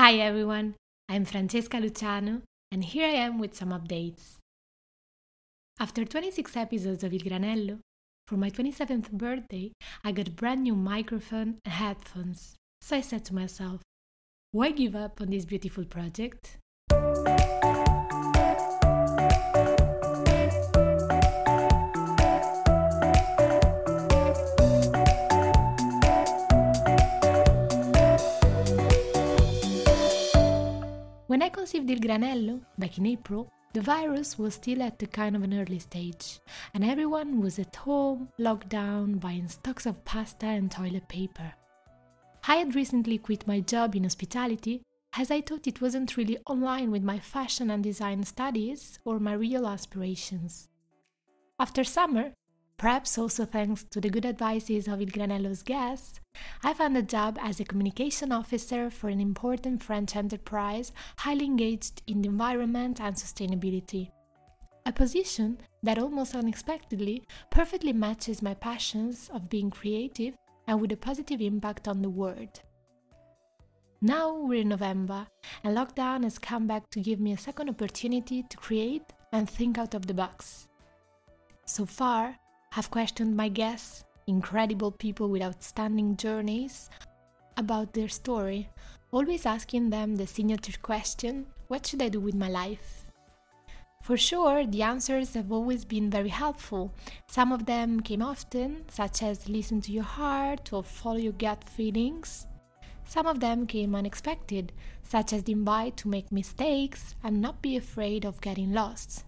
Hi everyone, I'm Francesca Luciano, and here I am with some updates. After 26 episodes of Il Granello, for my 27th birthday, I got brand new microphone and headphones. So I said to myself, why give up on this beautiful project? When I conceived Il Granello, back in April, the virus was still at a kind of an early stage, and everyone was at home, locked down, buying stocks of pasta and toilet paper. I had recently quit my job in hospitality as I thought it wasn't really online with my fashion and design studies or my real aspirations. After summer, Perhaps also thanks to the good advices of Il Granello's guests, I found a job as a communication officer for an important French enterprise highly engaged in the environment and sustainability. A position that almost unexpectedly perfectly matches my passions of being creative and with a positive impact on the world. Now we're in November, and lockdown has come back to give me a second opportunity to create and think out of the box. So far, have questioned my guests, incredible people with outstanding journeys, about their story, always asking them the signature question what should I do with my life? For sure, the answers have always been very helpful. Some of them came often, such as listen to your heart or follow your gut feelings. Some of them came unexpected, such as the invite to make mistakes and not be afraid of getting lost.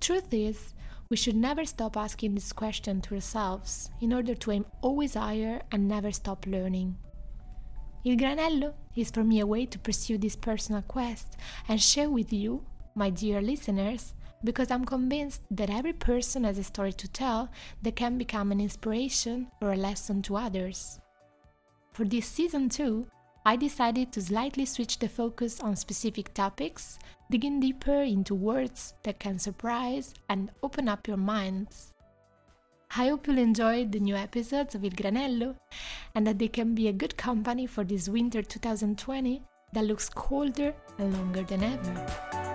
Truth is, we should never stop asking this question to ourselves in order to aim always higher and never stop learning. Il Granello is for me a way to pursue this personal quest and share with you, my dear listeners, because I'm convinced that every person has a story to tell that can become an inspiration or a lesson to others. For this season 2, I decided to slightly switch the focus on specific topics, digging deeper into words that can surprise and open up your minds. I hope you'll enjoy the new episodes of Il Granello and that they can be a good company for this winter 2020 that looks colder and longer than ever.